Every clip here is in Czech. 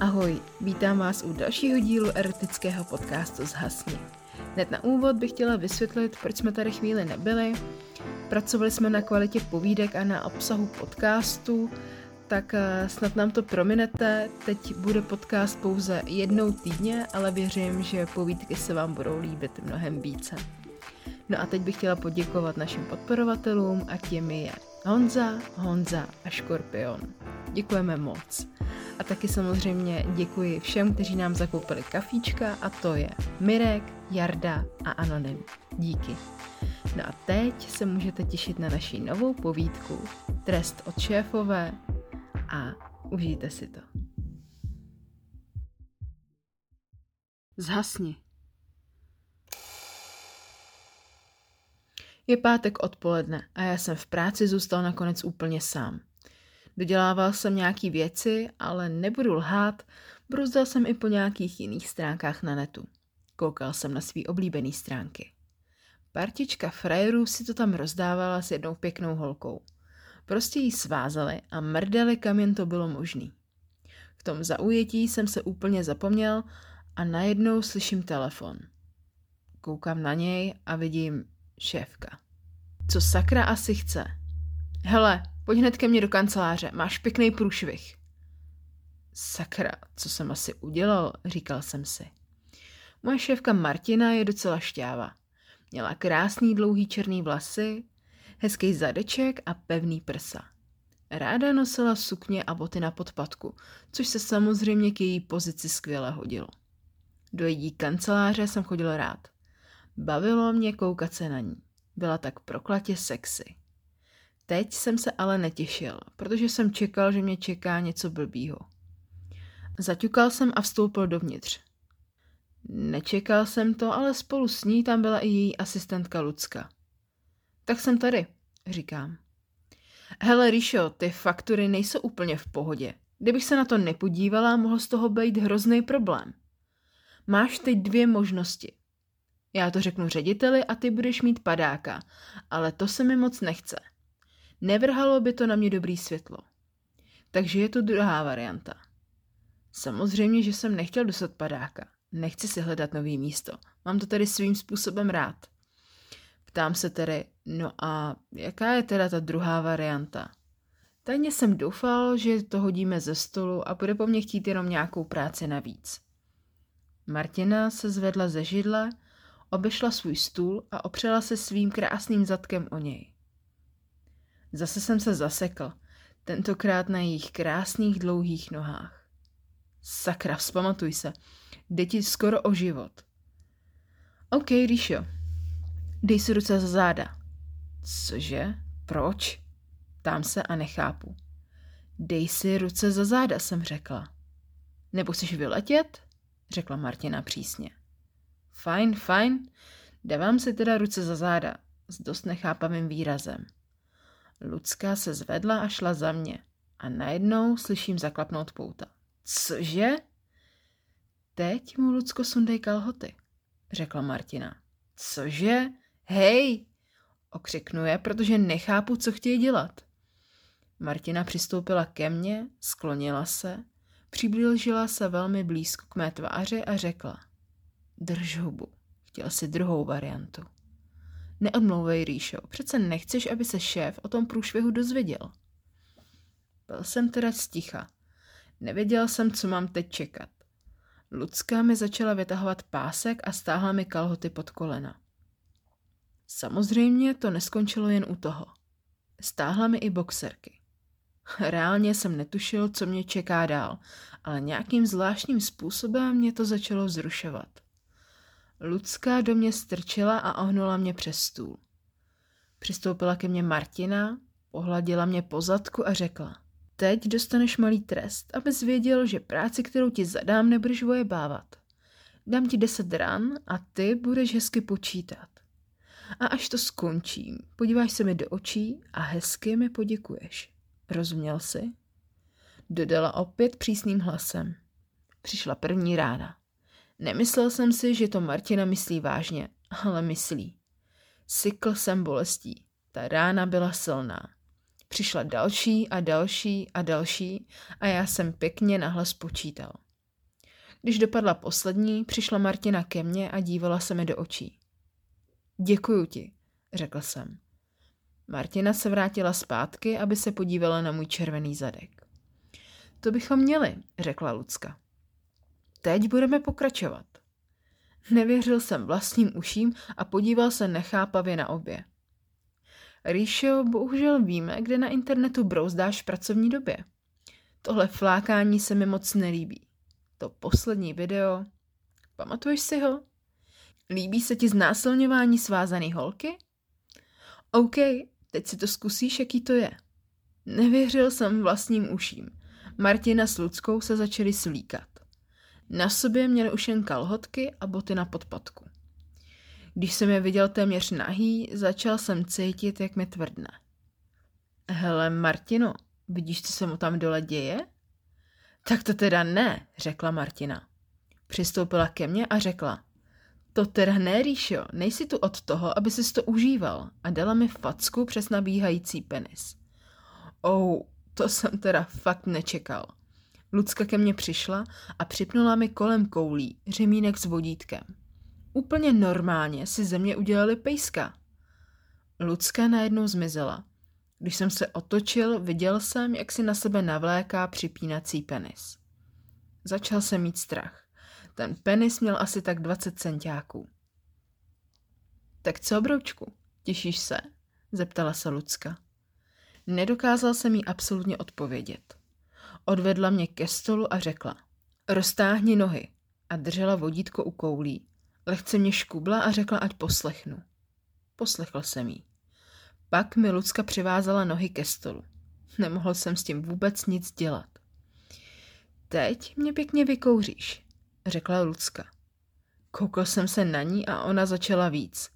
Ahoj, vítám vás u dalšího dílu erotického podcastu Zhasni. Hned na úvod bych chtěla vysvětlit, proč jsme tady chvíli nebyli. Pracovali jsme na kvalitě povídek a na obsahu podcastu, tak eh, snad nám to prominete. Teď bude podcast pouze jednou týdně, ale věřím, že povídky se vám budou líbit mnohem více. No a teď bych chtěla poděkovat našim podporovatelům a těmi je Honza, Honza a Škorpion. Děkujeme moc. A taky samozřejmě děkuji všem, kteří nám zakoupili kafíčka a to je Mirek, Jarda a Anonym. Díky. No a teď se můžete těšit na naši novou povídku Trest od šéfové a užijte si to. Zhasni. Je pátek odpoledne a já jsem v práci zůstal nakonec úplně sám. Dodělával jsem nějaký věci, ale nebudu lhát, bruzdal jsem i po nějakých jiných stránkách na netu. Koukal jsem na svý oblíbený stránky. Partička frajerů si to tam rozdávala s jednou pěknou holkou. Prostě jí svázali a mrdali, kam jen to bylo možný. V tom zaujetí jsem se úplně zapomněl a najednou slyším telefon. Koukám na něj a vidím šéfka. Co sakra asi chce? Hele, pojď hned ke mně do kanceláře, máš pěkný průšvih. Sakra, co jsem asi udělal, říkal jsem si. Moje šéfka Martina je docela šťáva. Měla krásný dlouhý černý vlasy, hezký zadeček a pevný prsa. Ráda nosila sukně a boty na podpadku, což se samozřejmě k její pozici skvěle hodilo. Do její kanceláře jsem chodil rád. Bavilo mě koukat se na ní. Byla tak proklatě sexy. Teď jsem se ale netěšil, protože jsem čekal, že mě čeká něco blbýho. Zaťukal jsem a vstoupil dovnitř. Nečekal jsem to, ale spolu s ní tam byla i její asistentka Lucka. Tak jsem tady, říkám. Hele, Ríšo, ty faktury nejsou úplně v pohodě. Kdybych se na to nepodívala, mohl z toho být hrozný problém. Máš teď dvě možnosti. Já to řeknu řediteli a ty budeš mít padáka, ale to se mi moc nechce. Nevrhalo by to na mě dobrý světlo. Takže je to druhá varianta. Samozřejmě, že jsem nechtěl dostat padáka. Nechci si hledat nový místo. Mám to tedy svým způsobem rád. Ptám se tedy, no a jaká je teda ta druhá varianta? Tajně jsem doufal, že to hodíme ze stolu a bude po mně chtít jenom nějakou práci navíc. Martina se zvedla ze židle, obešla svůj stůl a opřela se svým krásným zadkem o něj. Zase jsem se zasekl, tentokrát na jejich krásných dlouhých nohách. Sakra, vzpamatuj se, jde ti skoro o život. OK, Ríšo, dej si ruce za záda. Cože? Proč? Tam se a nechápu. Dej si ruce za záda, jsem řekla. Nebo chceš vyletět? Řekla Martina přísně. Fajn, fajn, dávám si teda ruce za záda, s dost nechápavým výrazem. Lucka se zvedla a šla za mě a najednou slyším zaklapnout pouta. Cože? Teď mu Lucko sundej kalhoty, řekla Martina. Cože? Hej! Okřiknuje, protože nechápu, co chtějí dělat. Martina přistoupila ke mně, sklonila se, přiblížila se velmi blízko k mé tváři a řekla. Drž hubu, chtěl si druhou variantu. Neodmlouvej, Ríšo, přece nechceš, aby se šéf o tom průšvihu dozvěděl. Byl jsem teda sticha. Nevěděl jsem, co mám teď čekat. Lucka mi začala vytahovat pásek a stáhla mi kalhoty pod kolena. Samozřejmě to neskončilo jen u toho. Stáhla mi i boxerky. Reálně jsem netušil, co mě čeká dál, ale nějakým zvláštním způsobem mě to začalo vzrušovat. Lucka do mě strčila a ohnula mě přes stůl. Přistoupila ke mně Martina, pohladila mě po zadku a řekla. Teď dostaneš malý trest, abys věděl, že práci, kterou ti zadám, nebudeš vojebávat. Dám ti deset ran a ty budeš hezky počítat. A až to skončím, podíváš se mi do očí a hezky mi poděkuješ. Rozuměl jsi? Dodala opět přísným hlasem. Přišla první rána. Nemyslel jsem si, že to Martina myslí vážně, ale myslí. Sykl jsem bolestí. Ta rána byla silná. Přišla další a další a další a já jsem pěkně nahlas počítal. Když dopadla poslední, přišla Martina ke mně a dívala se mi do očí. Děkuju ti, řekl jsem. Martina se vrátila zpátky, aby se podívala na můj červený zadek. To bychom měli, řekla Lucka. Teď budeme pokračovat. Nevěřil jsem vlastním uším a podíval se nechápavě na obě. Ríšo, bohužel víme, kde na internetu brouzdáš v pracovní době. Tohle flákání se mi moc nelíbí. To poslední video, pamatuješ si ho? Líbí se ti znásilňování svázaný holky? OK, teď si to zkusíš, jaký to je. Nevěřil jsem vlastním uším. Martina s Luckou se začaly slíkat. Na sobě měli už jen kalhotky a boty na podpadku. Když jsem je viděl téměř nahý, začal jsem cítit, jak mi tvrdne. Hele, Martino, vidíš, co se mu tam dole děje? Tak to teda ne, řekla Martina. Přistoupila ke mně a řekla. To teda ne, Ríšo, nejsi tu od toho, aby si to užíval a dala mi facku přes nabíhající penis. Oh, to jsem teda fakt nečekal. Lucka ke mně přišla a připnula mi kolem koulí řemínek s vodítkem. Úplně normálně si ze mě udělali pejska. Lucka najednou zmizela. Když jsem se otočil, viděl jsem, jak si na sebe navléká připínací penis. Začal jsem mít strach. Ten penis měl asi tak 20 centiáků. Tak co, broučku, těšíš se? Zeptala se Lucka. Nedokázal jsem jí absolutně odpovědět. Odvedla mě ke stolu a řekla. Roztáhni nohy. A držela vodítko u koulí. Lehce mě škubla a řekla, ať poslechnu. Poslechl jsem jí. Pak mi Lucka přivázala nohy ke stolu. Nemohl jsem s tím vůbec nic dělat. Teď mě pěkně vykouříš, řekla Lucka. Koukal jsem se na ní a ona začala víc.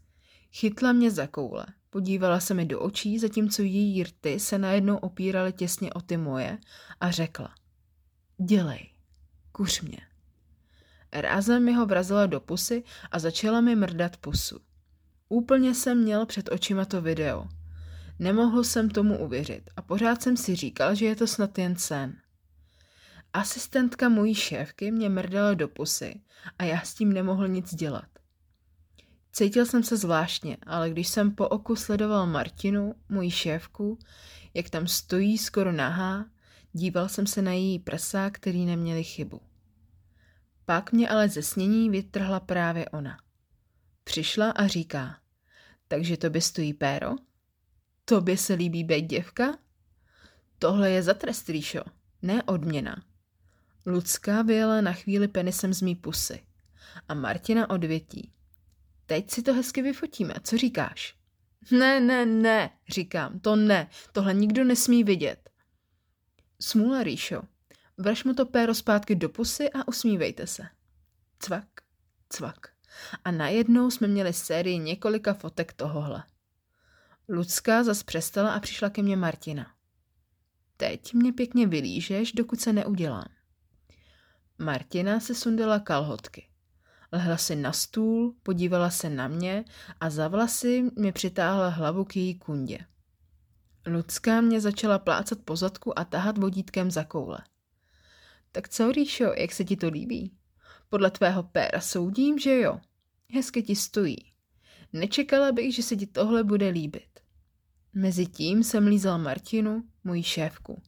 Chytla mě za koule, podívala se mi do očí, zatímco její rty se najednou opíraly těsně o ty moje a řekla. Dělej, kuř mě. Rázem mi ho vrazila do pusy a začala mi mrdat pusu. Úplně jsem měl před očima to video. Nemohl jsem tomu uvěřit a pořád jsem si říkal, že je to snad jen sen. Asistentka mojí šéfky mě mrdala do pusy a já s tím nemohl nic dělat. Cítil jsem se zvláštně, ale když jsem po oku sledoval Martinu, moji šéfku, jak tam stojí skoro nahá, díval jsem se na její prsa, který neměli chybu. Pak mě ale ze snění vytrhla právě ona. Přišla a říká, takže to by stojí péro? Tobě se líbí být děvka? Tohle je za trest, Ríšo, ne odměna. Lucka vyjela na chvíli penisem z mý pusy a Martina odvětí. Teď si to hezky vyfotíme, co říkáš? Ne, ne, ne, říkám, to ne, tohle nikdo nesmí vidět. Smůla, Ríšo, vrš mu to péro zpátky do pusy a usmívejte se. Cvak, cvak. A najednou jsme měli sérii několika fotek tohohle. Lucka zas přestala a přišla ke mně Martina. Teď mě pěkně vylížeš, dokud se neudělám. Martina se sundala kalhotky. Lehla si na stůl, podívala se na mě a za vlasy mi přitáhla hlavu k její kundě. Lucka mě začala plácat po zadku a tahat vodítkem za koule. Tak co, Ríšo, jak se ti to líbí? Podle tvého péra soudím, že jo. Hezky ti stojí. Nečekala bych, že se ti tohle bude líbit. Mezitím jsem lízal Martinu, moji šéfku.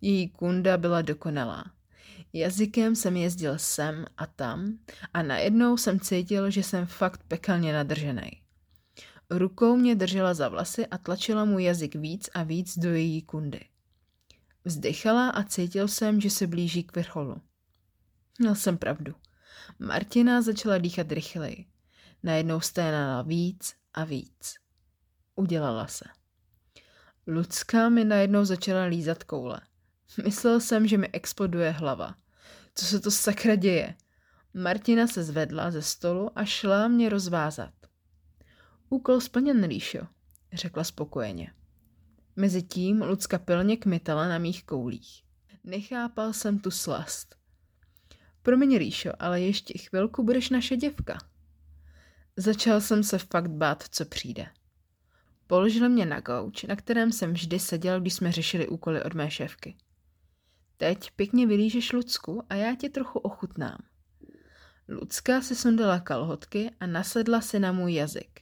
Její kunda byla dokonalá. Jazykem jsem jezdil sem a tam a najednou jsem cítil, že jsem fakt pekelně nadržený. Rukou mě držela za vlasy a tlačila mu jazyk víc a víc do její kundy. Vzdychala a cítil jsem, že se blíží k vrcholu. Měl jsem pravdu. Martina začala dýchat rychleji. Najednou sténala víc a víc. Udělala se. Lucka mi najednou začala lízat koule. Myslel jsem, že mi exploduje hlava. Co se to sakra děje? Martina se zvedla ze stolu a šla mě rozvázat. Úkol splněn, Líšo, řekla spokojeně. Mezitím Lucka pilně kmitala na mých koulích. Nechápal jsem tu slast. Promiň, Ríšo, ale ještě chvilku budeš naše děvka. Začal jsem se fakt bát, co přijde. Položil mě na gauč, na kterém jsem vždy seděl, když jsme řešili úkoly od mé šéfky. Teď pěkně vylížeš Lucku a já tě trochu ochutnám. Lucka si sundala kalhotky a nasedla si na můj jazyk.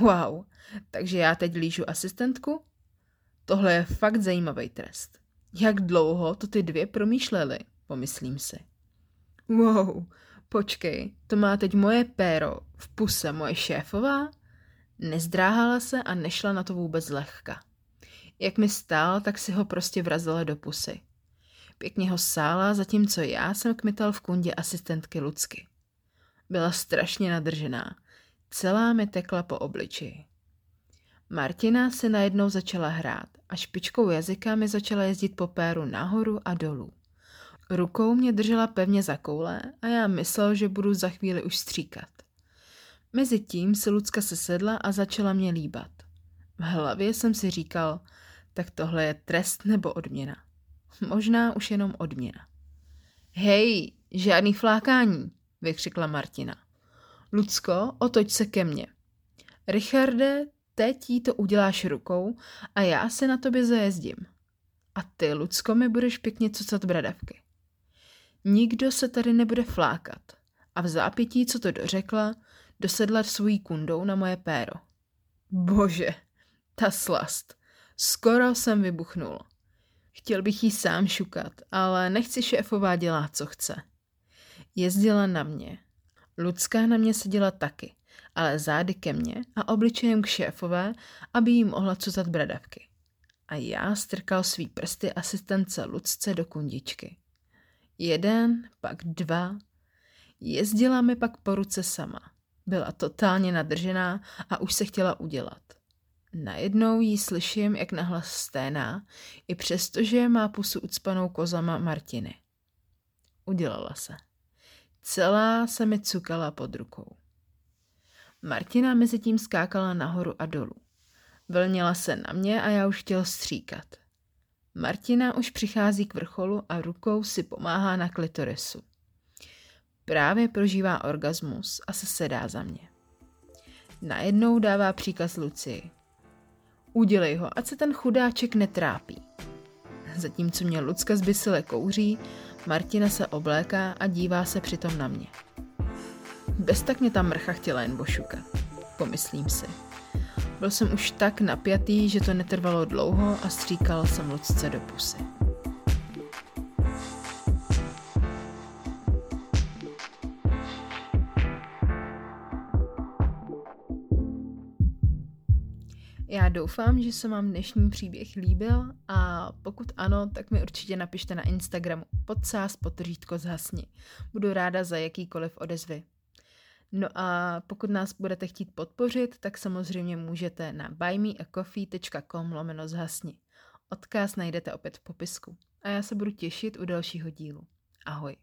Wow, takže já teď lížu asistentku? Tohle je fakt zajímavý trest. Jak dlouho to ty dvě promýšleli, pomyslím si. Wow, počkej, to má teď moje péro v puse moje šéfová? Nezdráhala se a nešla na to vůbec lehka. Jak mi stál, tak si ho prostě vrazila do pusy. Pěkně ho sála, zatímco já jsem kmital v kundě asistentky Lucky. Byla strašně nadržená. Celá mi tekla po obličeji. Martina se najednou začala hrát a špičkou jazyka mi začala jezdit po péru nahoru a dolů. Rukou mě držela pevně za koule a já myslel, že budu za chvíli už stříkat. Mezitím se Lucka sesedla a začala mě líbat. V hlavě jsem si říkal, tak tohle je trest nebo odměna. Možná už jenom odměna. Hej, žádný flákání, vykřikla Martina. Lucko, otoč se ke mně. Richarde, teď jí to uděláš rukou a já se na tobě zajezdím. A ty, Lucko, mi budeš pěkně cucat bradavky. Nikdo se tady nebude flákat. A v zápětí, co to dořekla, dosedla svojí kundou na moje péro. Bože, ta slast. Skoro jsem vybuchnul. Chtěl bych jí sám šukat, ale nechci šéfová dělat, co chce. Jezdila na mě. Ludská na mě seděla taky, ale zády ke mně a obličejem k šéfové, aby jí mohla cucat bradavky. A já strkal svý prsty asistence Lucce do kundičky. Jeden, pak dva. Jezdila mi pak po ruce sama. Byla totálně nadržená a už se chtěla udělat. Najednou jí slyším, jak nahlas sténá, i přestože má pusu ucpanou kozama Martiny. Udělala se. Celá se mi cukala pod rukou. Martina mezi tím skákala nahoru a dolů. Vlnila se na mě a já už chtěl stříkat. Martina už přichází k vrcholu a rukou si pomáhá na klitorisu. Právě prožívá orgasmus a se sedá za mě. Najednou dává příkaz Lucii. Udělej ho, ať se ten chudáček netrápí. Zatímco mě Lucka zbysile kouří, Martina se obléká a dívá se přitom na mě. Bez tak mě ta mrcha chtěla jen bošukat, pomyslím si. Byl jsem už tak napjatý, že to netrvalo dlouho a stříkal jsem Lucce do pusy. Já doufám, že se vám dnešní příběh líbil a pokud ano, tak mi určitě napište na Instagramu podsás potržítko zhasni. Budu ráda za jakýkoliv odezvy. No a pokud nás budete chtít podpořit, tak samozřejmě můžete na buymeacoffee.com lomeno zhasni. Odkaz najdete opět v popisku. A já se budu těšit u dalšího dílu. Ahoj.